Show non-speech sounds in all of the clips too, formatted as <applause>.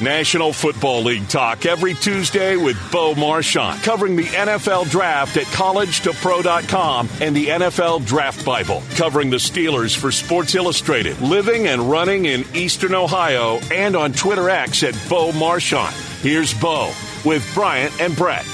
National Football League talk every Tuesday with Bo Marchionte, covering the NFL draft at collegetopro.com and the NFL Draft Bible, covering the Steelers for Sports Illustrated, living and running in Eastern Ohio, and on Twitter X at Bo Marchionte. Here's Bo with Bryant and Brett.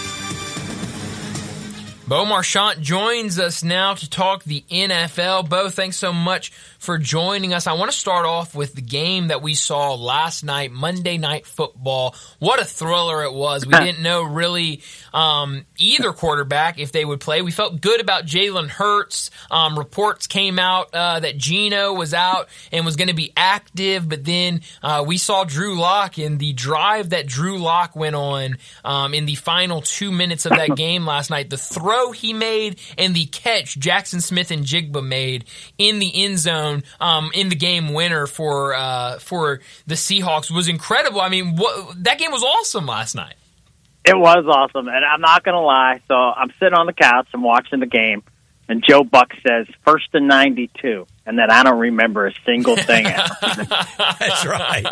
Bo Marchionte joins us now to talk the NFL. Bo, thanks so much for joining us. I want to start off with the game that we saw last night, Monday Night Football. What a thriller it was. We <laughs> didn't know really um, either quarterback if they would play. We felt good about Jalen Hurts. Um, reports came out uh, that Geno was out and was going to be active, but then uh, we saw Drew Lock in the drive that Drew Lock went on um, in the final two minutes of that <laughs> game last night. The throw he made and the catch Jaxon Smith-Njigba made in the end zone zone um, in the game winner for uh, for the Seahawks was incredible. I mean, what, that game was awesome last night. It was awesome, and I'm not going to lie. So I'm sitting on the couch, I'm watching the game, and Joe Buck says first and 92, and then I don't remember a single thing. <laughs> That's right.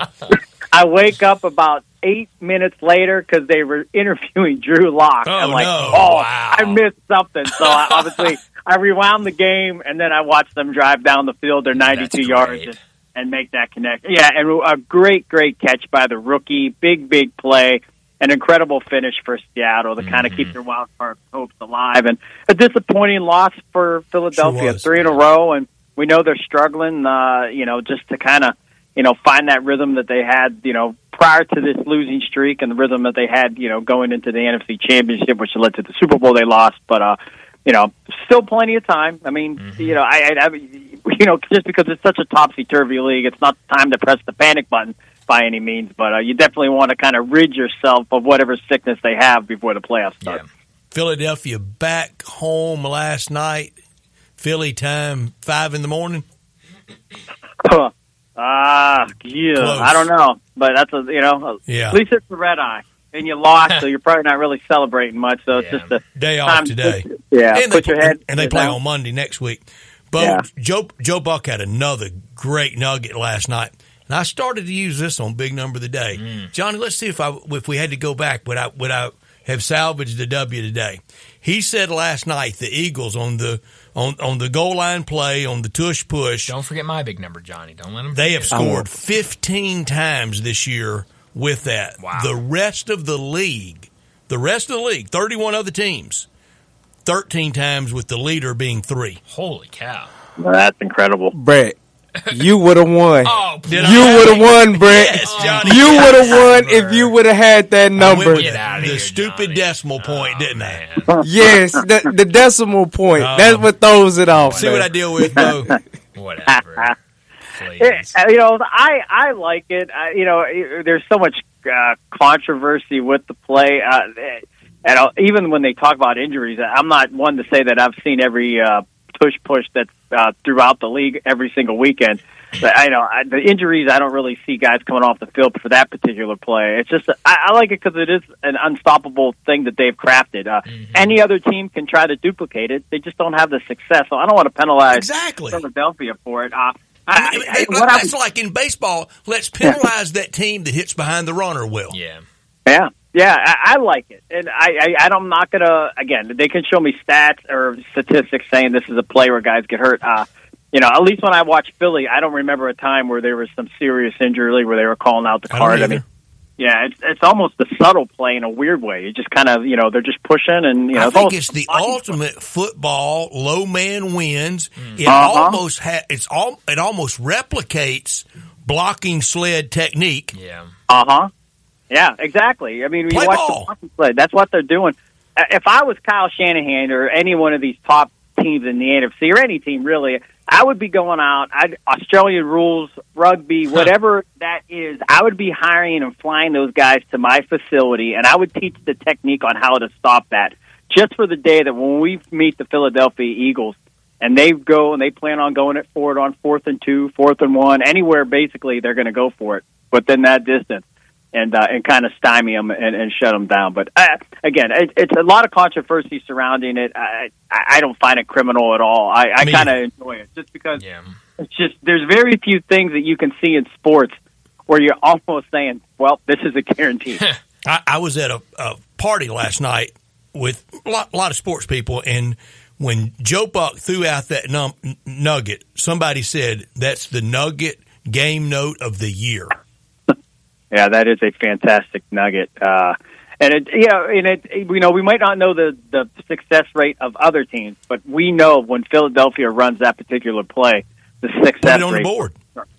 I wake up about eight minutes later because they were interviewing Drew Lock. Oh, I'm like, no. oh, Wow. I missed something. So I, obviously, <laughs> I rewound the game and then I watched them drive down the field. They're 92 yards and, and make that connection. Yeah, and a great, great catch by the rookie. Big, big play. An incredible finish for Seattle to kind of keep their wild card hopes alive, and a disappointing loss for Philadelphia, was. three in a row. And we know they're struggling, uh, you know, just to kind of you know, find that rhythm that they had, you know, prior to this losing streak and the rhythm that they had, you know, going into the NFC Championship, which led to the Super Bowl they lost. But, uh, you know, still plenty of time. I mean, you know, I, I, I, you know, just because it's such a topsy turvy league, it's not time to press the panic button by any means. But uh, you definitely want to kind of rid yourself of whatever sickness they have before the playoffs start. Yeah. Philadelphia back home last night. Philly time five in the morning. <laughs> Ah, yeah, Close. I don't know, but that's a you know, Yeah. at least it's a red eye, and you lost, <laughs> so you're probably not really celebrating much. So it's Yeah. just a Day off today. to- yeah, and put they, your head and they play down. on Monday next week. But Yeah. Joe Joe Buck had another great nugget last night, and I started to use this on Big Number of the Day. Mm. Johnny, let's see if I if we had to go back, would I would I have salvaged the W today? He said last night the Eagles on the on on the goal line play on the tush push. Don't forget my big number, Johnny. Don't let them. They have forget. scored 15 times this year with that. Wow. The rest of the league, the rest of the league, 31 other teams, 13 times with the leader being three. Holy cow! Well, that's incredible. Brett, you would have won. <laughs> Oh, you would have won, Brett. Yes, Johnny. You would have won Number. if you would have had that number. with Get outta the here, stupid Johnny. decimal point, Oh, didn't I? <laughs> Yes, the, the decimal point. Um, That's what throws it off. See what I deal with, Mo? <laughs> Whatever. It, you know, I I like it. I, you know, it- there's so much uh, controversy with the play, uh, and I'll, even when they talk about injuries, I'm not one to say that I've seen every uh, push push that's uh, throughout the league every single weekend. But I know I, the injuries. I don't really see guys coming off the field for that particular play. It's just I, I like it because it is an unstoppable thing that they've crafted. Uh, Any other team can try to duplicate it. They just don't have the success. So I don't want to penalize Exactly. Philadelphia for it. Uh, I I, mean, I, it- what I like in baseball. Let's penalize that team that hits behind the runner. Will yeah. Yeah, yeah, I, I like it, and I, I, I'm not gonna. Again, they can show me stats or statistics saying this is a play where guys get hurt. Uh, you know, at least when I watch Philly, I don't remember a time where there was some serious injury where they were calling out the card. I either. mean, yeah, it's it's almost a subtle play in a weird way. You just kind of, you know, they're just pushing, and you know, I it's think it's the ultimate football. Low man wins. It Uh-huh. almost ha- it's all it almost replicates blocking sled technique. Yeah. Uh huh. Yeah, exactly. I mean, Play you watch ball. the play, that's what they're doing. Uh, If I was Kyle Shanahan or any one of these top teams in the NFC or any team really, I would be going out. I'd, Australian rules, rugby, whatever that is. I would be hiring and flying those guys to my facility, and I would teach the technique on how to stop that. Just for the day that when we meet the Philadelphia Eagles, and they go and they plan on going it for it on fourth and two, fourth and one, anywhere basically they're going to go for it within that distance and uh, and kind of stymie them and, and shut them down. But uh, again, it, it's a lot of controversy surrounding it. I I I don't find it criminal at all. I, I Me kind of enjoy it just because Yeah. it's just there's very few things that you can see in sports where you're almost saying, "Well, this is a guarantee." <laughs> I, I was at a, a party last night with a lot, a lot of sports people, and when Joe Buck threw out that num- nugget, somebody said that's the nugget game note of the year. Yeah, that is a fantastic nugget. Uh, and it, yeah, and it, you know, we might not know the the success rate of other teams, but we know when Philadelphia runs that particular play, the success Put it on rate. the board.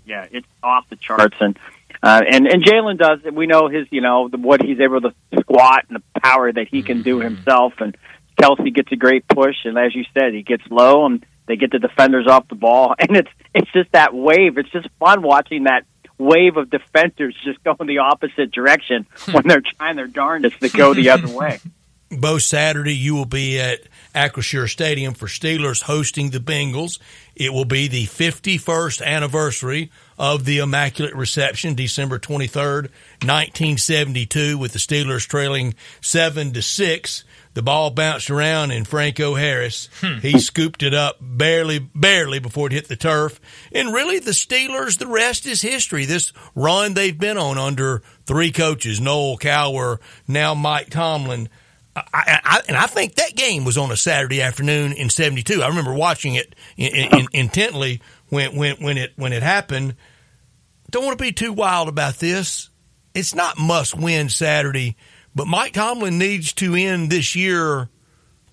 Yeah, it's off the charts, and uh, and and Jalen does. We know his, you know, the, what he's able to squat and the power that he can do himself. And Kelce gets a great push, and as you said, he gets low, and they get the defenders off the ball, <laughs> and it's it's just that wave. It's just fun watching that wave of defenders <laughs> just go in the opposite direction hmm. when they're trying their darndest to go the other way. <laughs> Both Saturday, you will be at Acrisure Stadium for Steelers hosting the Bengals. It will be the 51st anniversary of the Immaculate Reception, December 23rd, 1972, with the Steelers trailing seven to six. The ball bounced around and Franco Harris, hmm. he scooped it up barely, barely before it hit the turf. And really the Steelers, the rest is history. This run they've been on under three coaches, Noll Cowher, now Mike Tomlin. I, I, and I think that game was on a Saturday afternoon in '72. I remember watching it in, in, intently when when when it when it happened. Don't want to be too wild about this. It's not must win Saturday, but Mike Tomlin needs to end this year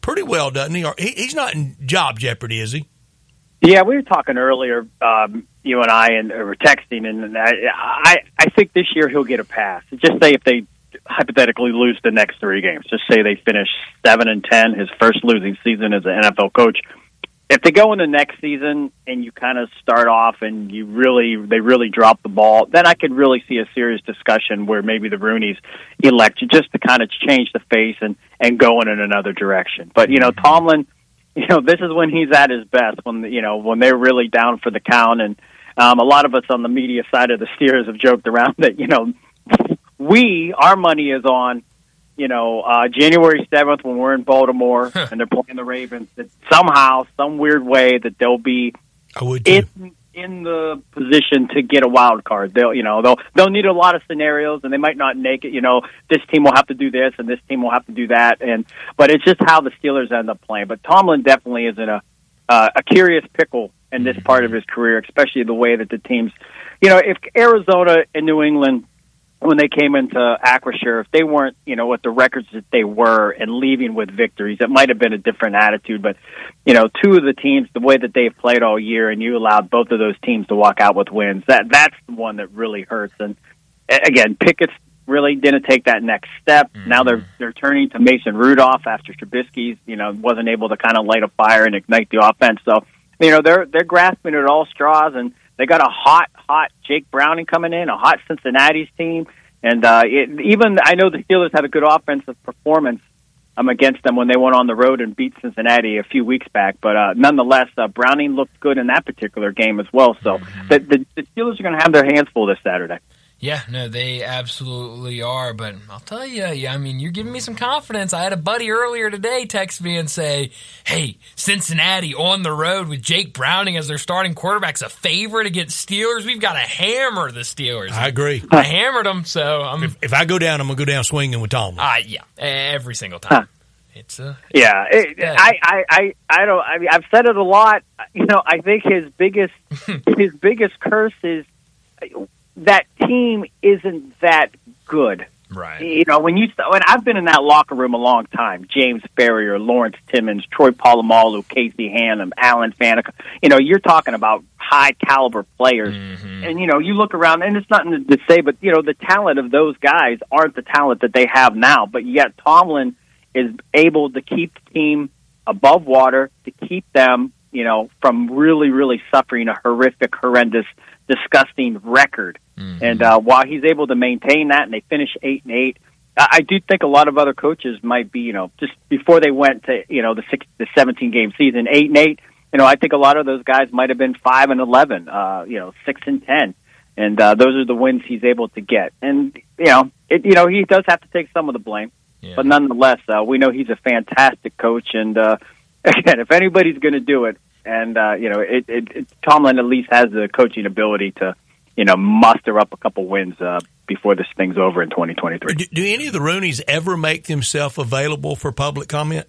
pretty well, doesn't he? Or he he's not in job jeopardy, is he? Yeah, we were talking earlier, um, you and I, and were texting, and I, I I think this year he'll get a pass. Just say if they hypothetically lose the next three games, just say they finish seven and ten, his first losing season as an NFL coach. If they go in the next season and you kind of start off and you really they really drop the ball, then I could really see a serious discussion where maybe the Rooney's elect just to kind of change the face and and go in another direction. But you know, Tomlin <laughs> you know, this is when he's at his best when you know when they're really down for the count. And um, a lot of us on the media side of the <laughs> Steers have joked around that you know we our money is on you know uh, January seventh when we're in Baltimore and they're playing the Ravens. That somehow, some weird way, that they'll be I would too. in in the position to get a wild card. They'll you know they'll they'll need a lot of scenarios and they might not make it. You know this team will have to do this and this team will have to do that. And but it's just how the Steelers end up playing. But Tomlin definitely is in a uh, a curious pickle in this part of his career, especially the way that the teams. You know, if Arizona and New England when they came into Acrisure, if they weren't, you know, with the records that they were and leaving with victories, it might have been a different attitude. But, you know, two of the teams, the way that they've played all year, and you allowed both of those teams to walk out with wins, that that's the one that really hurts. And again, Pickett's really didn't take that next step. Mm-hmm. Now they're they're turning to Mason Rudolph after Trubisky's, you know, wasn't able to kind of light a fire and ignite the offense. So, you know, they're they're grasping at all straws and they got a hot, hot Jake Browning coming in, a hot Cincinnati's team, and uh, it, even I know the Steelers had a good offensive performance um, against them when they went on the road and beat Cincinnati a few weeks back. But uh, nonetheless, uh, Browning looked good in that particular game as well. So the, the, the Steelers are going to have their hands full this Saturday. Yeah, no, they absolutely are. But I'll tell you, yeah, I mean, you're giving me some confidence. I had a buddy earlier today text me and say, "Hey, Cincinnati on the road with Jake Browning as their starting quarterback's a favorite against Steelers. We've got to hammer the Steelers." I agree. I hammered them, so I'm, If, if I go down, I'm gonna go down swinging with Tomlin. uh, yeah, every single time. It's a Yeah, it, I, I, I, I don't. I mean, I've said it a lot. You know, I think his biggest, <laughs> his biggest curse is that team isn't that good. right. You know, when you when I've been in that locker room a long time, James Farrior, Lawrence Timmons, Troy Polamalu, Casey Hampton, Alan Faneca. You know, you're talking about high caliber players, mm-hmm. and you know, you look around, and it's nothing to say, but you know, the talent of those guys aren't the talent that they have now. But yet, Tomlin is able to keep the team above water, to keep them, you know, from really, really suffering a horrific, horrendous, disgusting record. And uh, while he's able to maintain that, and they finish eight and eight, I, I do think a lot of other coaches might be, you know, just before they went to, you know, the six, the seventeen game season, eight and eight. You know, I think a lot of those guys might have been five and eleven, uh, you know, six and ten, and uh, those are the wins he's able to get. And you know, it, you know, he does have to take some of the blame. Yeah. But nonetheless, uh, we know he's a fantastic coach, and uh, <laughs> again, if anybody's going to do it, and uh, you know, it, it, it, Tomlin at least has the coaching ability to you know, muster up a couple wins uh, before this thing's over in 2023. Do, do any of the Rooneys ever make themselves available for public comment?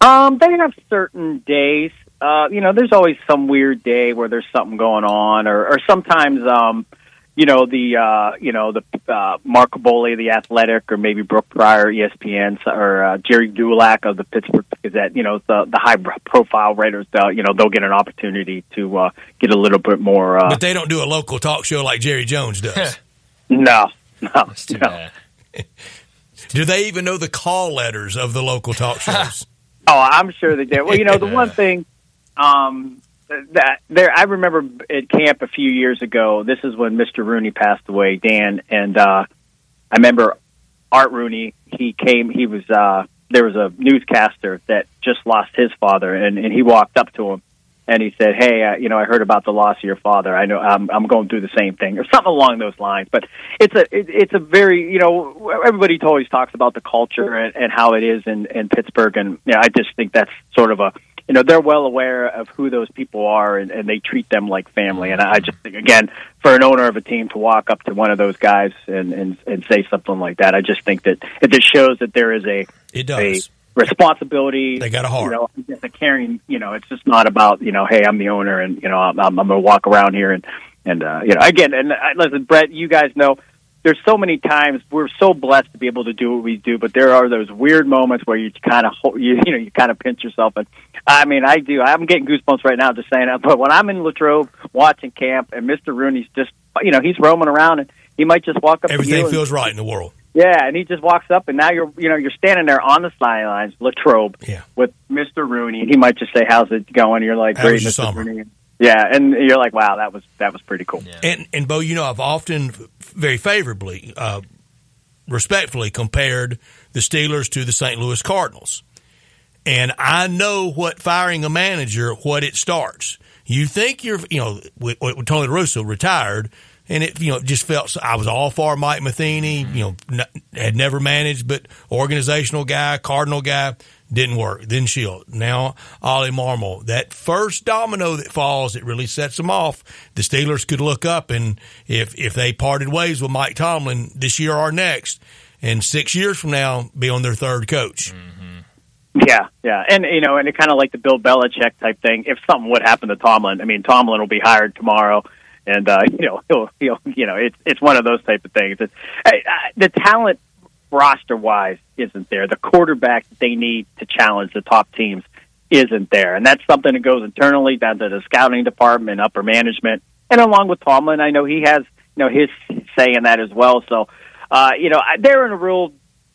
Um, they have certain days. Uh, you know, there's always some weird day where there's something going on, or, or sometimes, um, you know, the uh, you know the uh, Mark Kaboly, the Athletic, or maybe Brooke Pryor, ESPN, or uh, Gerry Dulac of the Pittsburgh Gazette. You know, the the high profile writers. Uh, you know, they'll get an opportunity to uh, get a little bit more. Uh, But they don't do a local talk show like Jerry Jones does. <laughs> no, no, <laughs> That's too no. bad. <laughs> do they even know the call letters of the local talk shows? Oh, I'm sure they do. Well, you know, the one thing um, that there, I remember at camp a few years ago. This is when Mr. Rooney passed away, Dan, and uh, I remember Art Rooney. He came. He was uh, there was a newscaster that just lost his father, and, and he walked up to him and he said, "Hey, uh, you know, I heard about the loss of your father. I know I'm, I'm going through the same thing, or something along those lines." But it's a it, it's a very you know everybody always talks about the culture and, and how it is in, in Pittsburgh, and you know, I just think that's sort of a you know they're well aware of who those people are, and, and they treat them like family. And I just think again, for an owner of a team to walk up to one of those guys and and, and say something like that, I just think that it just shows that there is a It does a responsibility. They got a heart. You know, just a caring. You know, it's just not about you know, hey, I'm the owner, and you know, I'm, I'm, I'm going to walk around here and and uh, you know, again, and uh, listen, Brett, you guys know. There's so many times we're so blessed to be able to do what we do, but there are those weird moments where you kind of you you know you kind of pinch yourself. And I mean, I do. I'm getting goosebumps right now just saying that. But when I'm in Latrobe watching camp and Mr. Rooney's just you know he's roaming around and he might just walk up to you Everything and- feels right in the world. yeah, and he just walks up, and now you're you know you're standing there on the sidelines, Latrobe, Yeah. with Mr. Rooney, and he might just say, "How's it going?" You're like, How "Great, Mr. summer?" Rooney." Yeah, and you're like, "Wow, that was that was pretty cool." Yeah. And and Bo, you know, I've often very favorably, uh, respectfully compared the Steelers to the St. Louis Cardinals, and I know what firing a manager what it starts. You think you're, you know, with, with Tony Russo retired, and it, you know, just felt so- I was all for Mike Matheny. You know, n- had never managed, but organizational guy, Cardinal guy. Didn't work. Didn't shield. Now, Oli Marmol. That first domino that falls, it really sets them off. The Steelers could look up and if, if they parted ways with Mike Tomlin this year or next, and six years from now, be on their third coach. Yeah, yeah, and you know, and it kind of like the Bill Belichick type thing. If something would happen to Tomlin, I mean, Tomlin will be hired tomorrow, and uh, <laughs> you know, he'll, he'll, you know, it's it's one of those type of things. It's, hey, uh, the talent roster wise isn't there. The quarterback they need to challenge the top teams isn't there, and that's something that goes internally down to the scouting department, upper management, and along with Tomlin, I know he has you know his say in that as well. So, uh, you know, they're in a real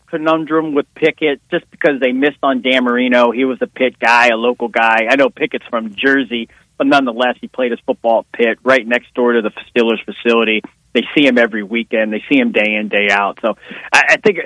conundrum with Pickett just because they missed on Dan Marino. He was a Pitt guy, a local guy. I know Pickett's from Jersey, but nonetheless, he played his football at Pitt right next door to the Steelers facility. They see him every weekend. They see him day in, day out. So I, I think,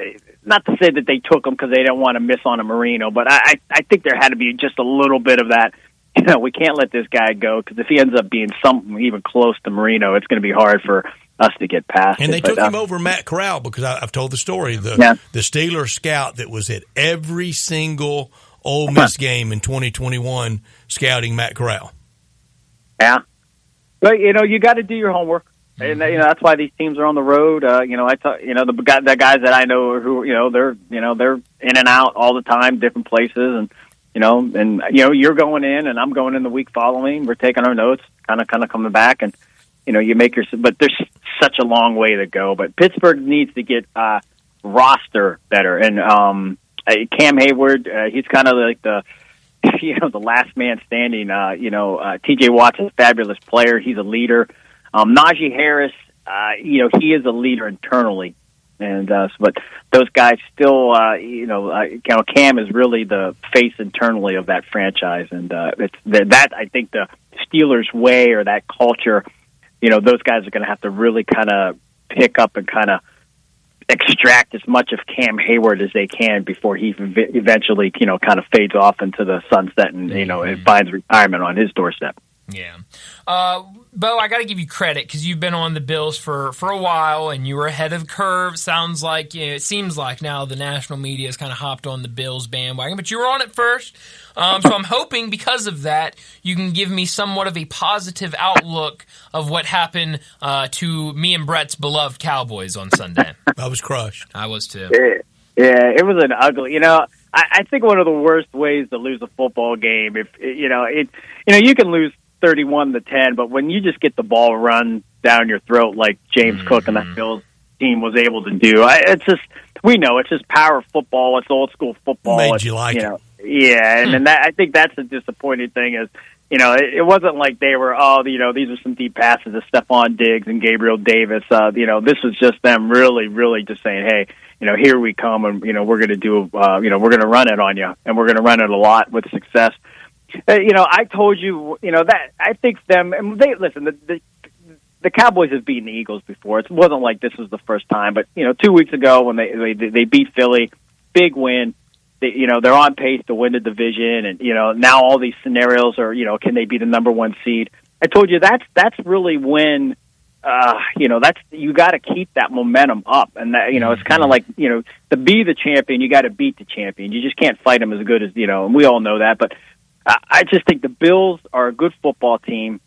not to say that they took him because they didn't want to miss on a Marino, but I, I think there had to be just a little bit of that. You know, we can't let this guy go because if he ends up being something even close to Marino, it's going to be hard for us to get past. And it. they But, took uh, him over Matt Corral because I, I've told the story. The Yeah. the Steelers scout that was at every single Ole Miss game in 2021 scouting Matt Corral. Yeah, but you know you got to do your homework, and you know that's why these teams are on the road. Uh, you know, I talk, you know the the guys that I know who you know they're you know they're in and out all the time, different places, and you know, and you know you're going in, and I'm going in the week following. We're taking our notes, kind of kind of coming back, and you know you make your. But there's such a long way to go. But Pittsburgh needs to get uh, roster better, and um, uh, Cam Heyward, uh, he's kind of like the you know the last man standing. Uh, you know, uh, T.J. Watt's a fabulous player. He's a leader. Um, Najee Harris, uh, you know, he is a leader internally, and uh, but those guys still, uh, you know, uh, you know, Cam is really the face internally of that franchise, and uh, it's that that I think the Steelers way or that culture. You know, those guys are going to have to really kind of pick up and kind of extract as much of Cam Heyward as they can before he eventually, you know, kind of fades off into the sunset and you know it finds retirement on his doorstep. Yeah. Uh, Bo, I got to give you credit because you've been on the Bills for, for a while and you were ahead of the curve. Sounds like, you know, it seems like now the national media has kind of hopped on the Bills bandwagon, but you were on it first. Um, so I'm hoping because of that, you can give me somewhat of a positive outlook of what happened uh, to me and Brett's beloved Cowboys on Sunday. I was crushed. I was too. Yeah, it was an ugly. You know, I, I think one of the worst ways to lose a football game, if you know it, you know, you can lose thirty-one to ten, but when you just get the ball run down your throat like James Cook and that Bills team was able to do, I, it's just we know it's just power football. It's old school football. Made you like you it. Yeah, and, and that I think that's the disappointing thing is. You know, it, it wasn't like they were, oh, you know, these are some deep passes to Stefon Diggs and Gabriel Davis. Uh, you know, this was just them really, really just saying, hey, you know, here we come, and you know, we're going to do, uh, you know, we're going to run it on you, and we're going to run it a lot with success. Uh, you know, I told you, you know, that I think them, and they listen. The, the the Cowboys have beaten the Eagles before. It wasn't like this was the first time, but you know, two weeks ago when they they, they beat Philly, big win. They, you know, they're on pace to win the division, and you know, now all these scenarios are, you know, can they be the number one seed? I told you that's that's really when uh, you know, that's you got to keep that momentum up, and that you know, it's kind of like you know, to be the champion, you got to beat the champion. You just can't fight them as good as you know, and we all know that. But I, I just think the Bills are a good football team.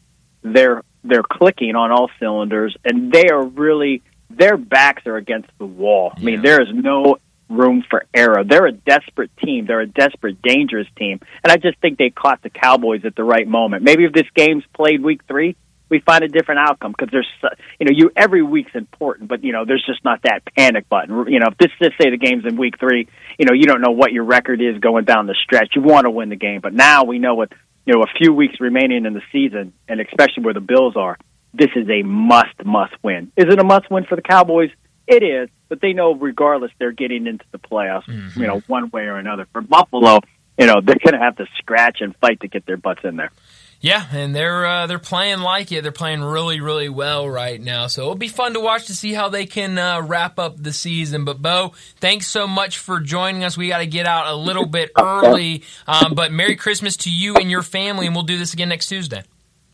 They're they're clicking on all cylinders, and they are really their backs are against the wall. I mean, there is no room for error. They're a desperate team. They're a desperate, dangerous team, and I just think they caught the Cowboys at the right moment. Maybe if this game's played week three, we find a different outcome because there's you know you every week's important, but you know there's just not that panic button. You know, if this just say the game's in week three, you know you don't know what your record is going down the stretch. You want to win the game, but now we know what you know a few weeks remaining in the season, and especially where the Bills are. This is a must must win. Is it a must win for the Cowboys? It is, but they know regardless they're getting into the playoffs. You mm-hmm. know, one way or another. For Buffalo, you know they're going to have to scratch and fight to get their butts in there. Yeah, and they're uh, they're playing like it. They're playing really, really well right now. So it'll be fun to watch to see how they can uh, wrap up the season. But Bo, thanks so much for joining us. We got to get out a little bit <laughs> early, um, but Merry Christmas to you and your family, and we'll do this again next Tuesday.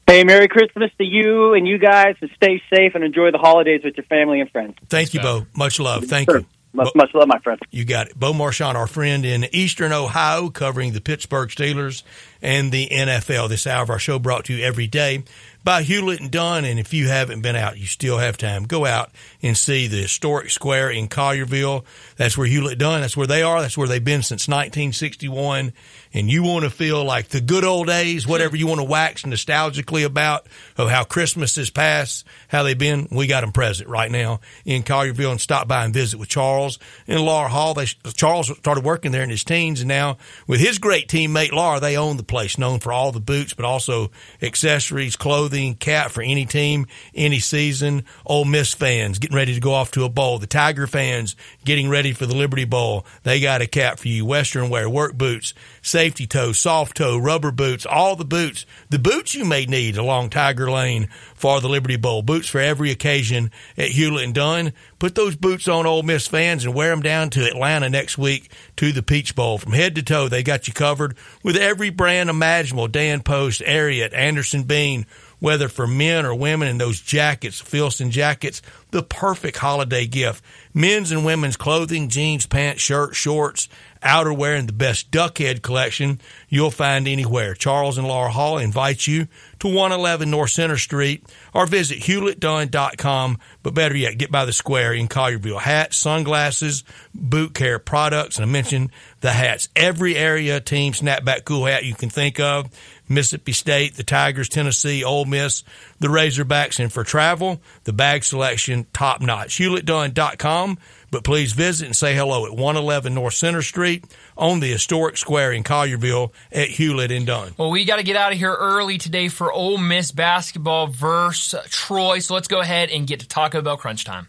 Hey, Merry Christmas to you and you guys, and stay safe and enjoy the holidays with your family and friends. Thank you, Bo. Much love. Thank Sure. you. Much, Bo- much love, my friend. You got it. Bo Marchionte, our friend in Eastern Ohio, covering the Pittsburgh Steelers and the NFL. This hour of our show brought to you every day by Hewlett and Dunn. And if you haven't been out, you still have time. Go out and see the historic square in Collierville. That's where Hewlett Dunn, that's where they are. That's where they've been since 1961. And you want to feel like the good old days, whatever you want to wax nostalgically about of how Christmas has passed, how they've been. We got them present right now in Collierville and stop by and visit with Charles and Laura Hall. They, Charles started working there in his teens and now with his great teammate Laura, they own the place known for all the boots, but also accessories, clothing, cap for any team, any season. Ole Miss fans getting ready to go off to a bowl. The Tiger fans getting ready for the Liberty Bowl. They got a cap for you. Western wear, work boots, safety toe, soft toe, rubber boots, all the boots, the boots you may need along Tiger Lane for the Liberty Bowl. Boots for every occasion at Hewlett and Dunn. Put those boots on Ole Miss fans and wear them down to Atlanta next week to the Peach Bowl. From head to toe, they got you covered with every brand imaginable. Dan Post, Ariat, Anderson Bean, whether for men or women in those jackets, Filson jackets, the perfect holiday gift. Men's and women's clothing, jeans, pants, shirts, shorts, outerwear, and the best duckhead collection you'll find anywhere. Charles and Laura Hall invite you to 111 North Center Street or visit hewlettdunn.com. But better yet, get by the square in Collierville. Hats, sunglasses, boot care products, and I mentioned the hats. Every area team snapback cool hat you can think of. Mississippi State, the Tigers, Tennessee, Ole Miss, the Razorbacks, and for travel, the bag selection top notch. HewlettDunn.com, but please visit and say hello at 111 North Center Street on the historic square in Collierville at Hewlett and Dunn. Well, we got to get out of here early today for Ole Miss basketball versus Troy. So let's go ahead and get to Taco Bell crunch time.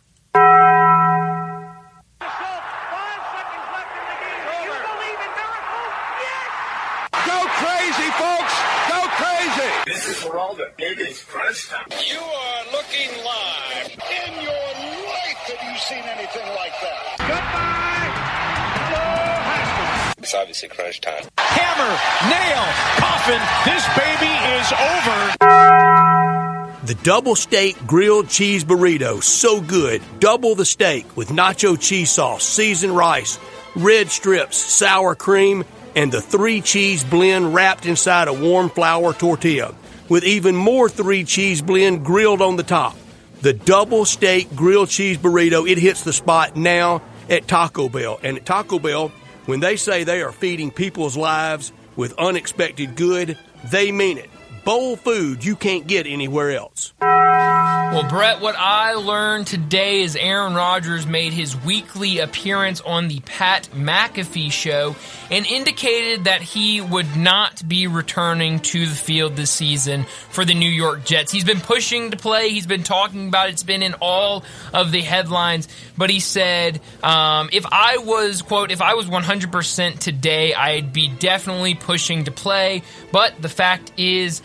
This is Geraldo. It is crunch time. You are looking live. In your life have you seen anything like that? Goodbye, Flo It's obviously crunch time. Hammer, nail, coffin. This baby is over. The double steak grilled cheese burrito, so good. Double the steak with nacho cheese sauce, seasoned rice, red strips, sour cream, and the three cheese blend wrapped inside a warm flour tortilla, with even more three cheese blend grilled on the top. The double steak grilled cheese burrito, it hits the spot now at Taco Bell. And at Taco Bell, when they say they are feeding people's lives with unexpected good, they mean it. Bowl food you can't get anywhere else. Well, Brett, what I learned today is Aaron Rodgers made his weekly appearance on the Pat McAfee show and indicated that he would not be returning to the field this season for the New York Jets. He's been pushing to play. He's been talking about it. It's been in all of the headlines. But he said, um, if I was, quote, if I was 100% today, I'd be definitely pushing to play. But the fact is,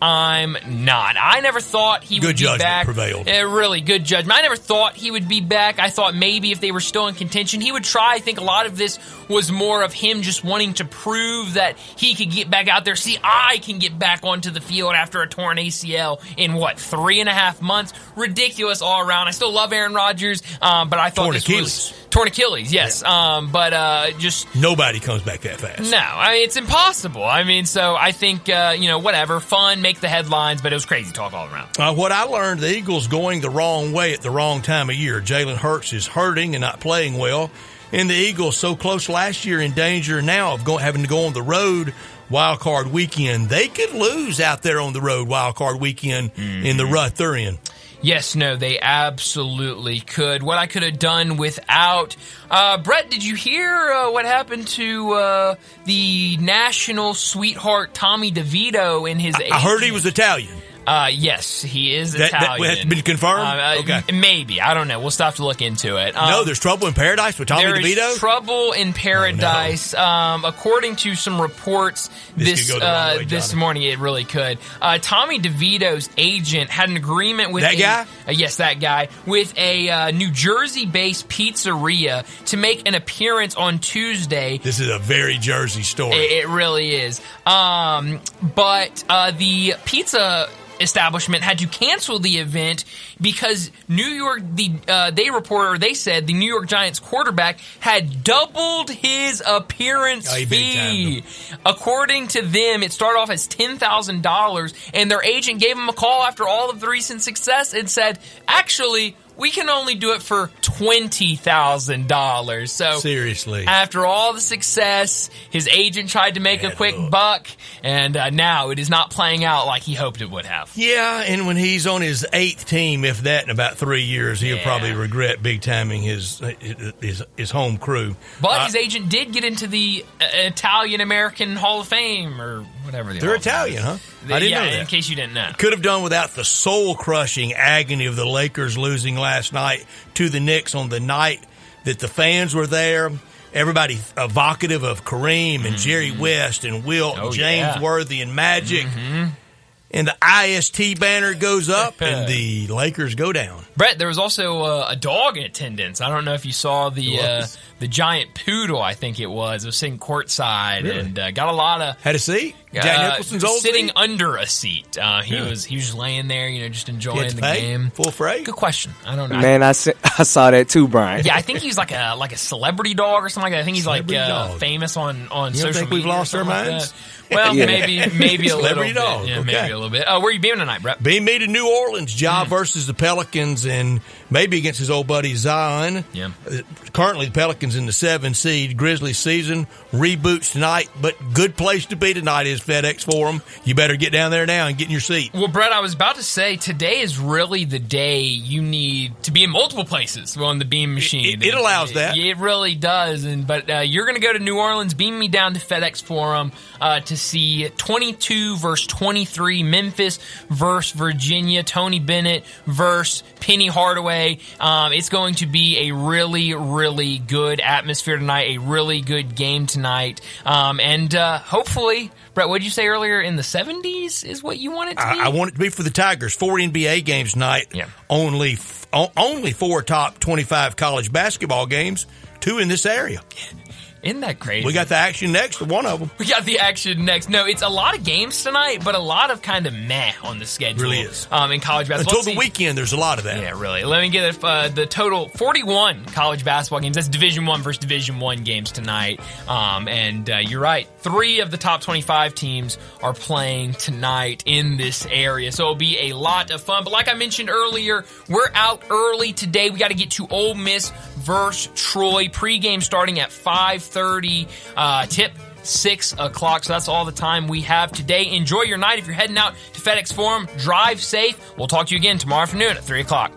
I'm not. I never thought he Good would be judgment back. prevailed. Eh, really good judgment. I never thought he would be back. I thought maybe if they were still in contention, he would try. I think a lot of this was more of him just wanting to prove that he could get back out there. See, I can get back onto the field after a torn ACL in what three and a half months. Ridiculous all around. I still love Aaron Rodgers, um, but I thought Torn this Achilles. was torn Achilles. Yes, um, but uh, just Nobody comes back that fast. no, I mean, it's impossible. I mean, so I think uh, you know whatever, fun, make the headlines, but it was crazy talk all around. Uh, what I learned, the Eagles going the wrong way at the wrong time of year. Jalen Hurts is hurting and not playing well. And the Eagles so close last year in danger now of go, having to go on the road wild card weekend. They could lose out there on the road wild card weekend in the rut they're in. Yes, no, they absolutely could. What I could have done without. Uh, Brett, did you hear uh, what happened to uh, the national sweetheart Tommy DeVito in his? I heard he was Italian. Uh, yes, he is That- that- Italian. that's been confirmed? Uh, uh, Okay. Maybe I don't know. We'll still have to look into it. Um, no, there's trouble in paradise with Tommy there DeVito. Oh, trouble in paradise. um, according to some reports This this could go the wrong uh, way, this morning, it really could. Uh, Tommy DeVito's agent had an agreement with That a- guy? uh, yes, that guy with a uh, New Jersey-based pizzeria to make an appearance on Tuesday. this is a very Jersey story. It, it really is. Um, but uh, the pizza establishment had to cancel the event because New York the uh, they report or they said the New York Giants quarterback had doubled his appearance Oh, fee. According to them, it started off as ten thousand dollars, and their agent gave him a call after all of the recent success and said, "Actually." We can only do it for twenty thousand dollars. So Seriously. after all the success, his agent tried to make a quick look. buck, and uh, now it is not playing out like he hoped it would have. Yeah, and when he's on his eighth team, if that in about three years, he'll Yeah. probably regret big timing his his his home crew. But Uh, his agent did get into the uh, Italian American Hall of Fame or whatever. The They're Italian, huh? I didn't yeah, know that. in case you didn't know. could have done without the soul crushing agony of the Lakers losing last night to the Knicks on the night that the fans were there. Everybody evocative of Kareem and Jerry West and Wilt Mm-hmm. Oh, and James yeah. Mm-hmm. Worthy and Magic. And the IST banner goes up <laughs> and the Lakers go down. Brett, there was also uh, a dog in attendance. I don't know if you saw the uh, the giant poodle. I think it was. It was sitting courtside Really? and uh, got a lot of Had a seat? Jack uh, Nicholson's old sitting seat? under a seat. Uh, he Really? was he was just laying there, you know, just enjoying the pay? game. Full freight? Good question. I don't know. Man, I, se- I saw that too, Bryant. Yeah, I think he's like a like a celebrity dog or something like that. I think he's like Celebrity uh, famous on on You social think we've media lost our something like minds? Well, Yeah. maybe maybe a little Celebrity bit. dog, Yeah, okay. maybe a little bit. Uh, where you being tonight, Brett? Being me to New Orleans, Ja Hmm. versus the Pelicans, and maybe against his old buddy Zion. Yeah. Uh, Currently, the Pelicans in the seven seed. Grizzlies season reboots tonight, but good place to be tonight is FedEx Forum. You better get down there now and get in your seat. Well, Brett, I was about to say today is really the day you need to be in multiple places on the Beam machine. it allows that. It, really does. And but uh, you're going to go to New Orleans. Beam me down to FedEx Forum uh, to see 22 versus 23 Memphis versus Virginia. Tony Bennett versus Penny Hardaway. Um, it's going to be a really, really good atmosphere tonight. A really good game tonight. Um, and uh, hopefully, Brett, what did you say earlier? In the 70s is what you want it to be. I, I want it to be for the Tigers. Four NBA games tonight. Yeah. Only f- only four top twenty-five college basketball games. Two in this area. Isn't that crazy? We got the action next. One of them. We got the action next. No, it's a lot of games tonight, but a lot of kind of meh on the schedule. Really is. Um, in college basketball. Until the see- weekend, there's a lot of that. Yeah, really. Let me get uh, the total: forty-one college basketball games. That's Division One versus Division One games tonight. Um, and uh, you're right. Three of the top twenty-five teams are playing tonight in this area, so it'll be a lot of fun. But like I mentioned earlier, we're out early today. We got to get to Ole Miss versus Troy. Pregame starting at five thirty. Uh, tip six o'clock. So that's all the time we have today. Enjoy your night. If you're heading out to FedEx Forum, drive safe. We'll talk to you again tomorrow afternoon at three o'clock.